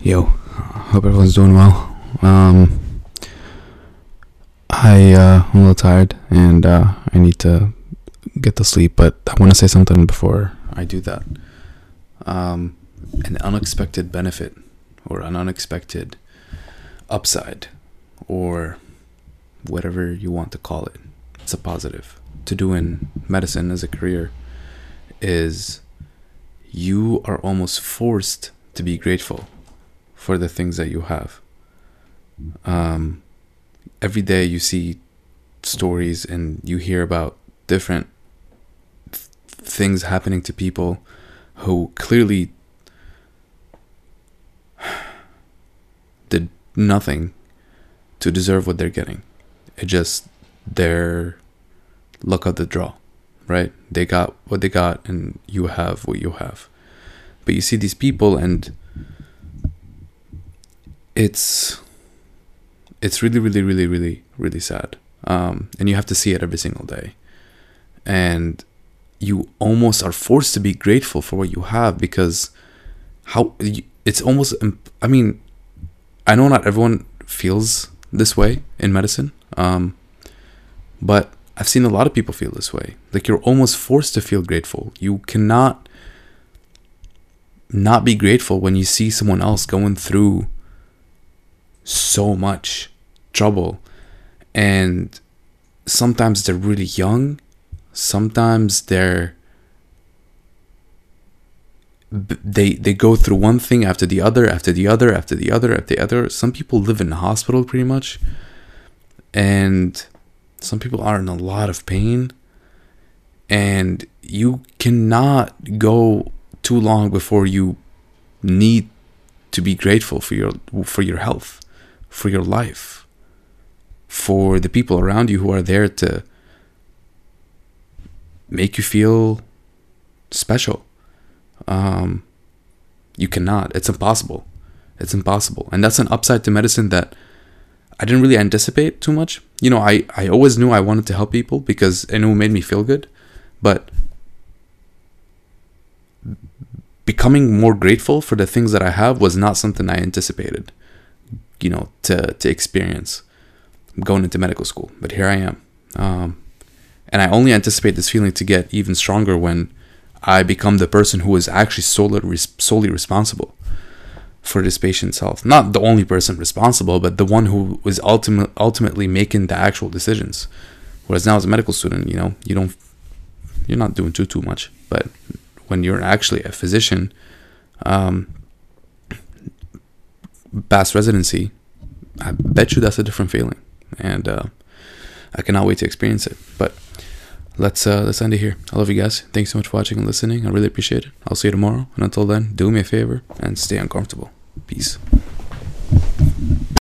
Yo, hope everyone's doing well. Um, I uh, I'm a little tired and uh, I need to get to sleep, but I want to say something before I do that. Um, an unexpected benefit or an unexpected upside or whatever you want to call it. It's a positive to do in medicine as a career is you are almost forced to be grateful for the things that you have. Um, every day you see stories and you hear about different th- things happening to people who clearly did nothing to deserve what they're getting. It just their luck of the draw, right? They got what they got, and you have what you have. But you see these people, and it's it's really, really, really, really, really sad. Um, and you have to see it every single day, and you almost are forced to be grateful for what you have because how it's almost i mean i know not everyone feels this way in medicine um, but i've seen a lot of people feel this way. Like you're almost forced to feel grateful. You cannot not be grateful when you see someone else going through so much trouble. And sometimes they're really young. Sometimes they're they they go through one thing after the other after the other after the other after the other. Some people live in hospital pretty much. And some people are in a lot of pain and you cannot go too long before you need to be grateful for your for your health for your life for the people around you who are there to make you feel special. Um, you cannot. It's impossible. It's impossible. And that's an upside to medicine that I didn't really anticipate too much. You know, I, I always knew I wanted to help people because it made me feel good. But becoming more grateful for the things that I have was not something I anticipated, you know, to, to experience going into medical school. But here I am. Um, and I only anticipate this feeling to get even stronger when I become the person who is actually solely, solely responsible for this patient's health. Not the only person responsible, but the one who is ultimate, ultimately making the actual decisions. Whereas now as a medical student, you know, you don't, you're not doing too too much. But when you're actually a physician, um, past residency, I bet you that's a different feeling, and uh, I cannot wait to experience it. But let's uh, let's end it here. I love you guys. Thanks so much for watching and listening. I really appreciate it. I'll see you tomorrow. And until then, do me a favor and stay uncomfortable. Peace.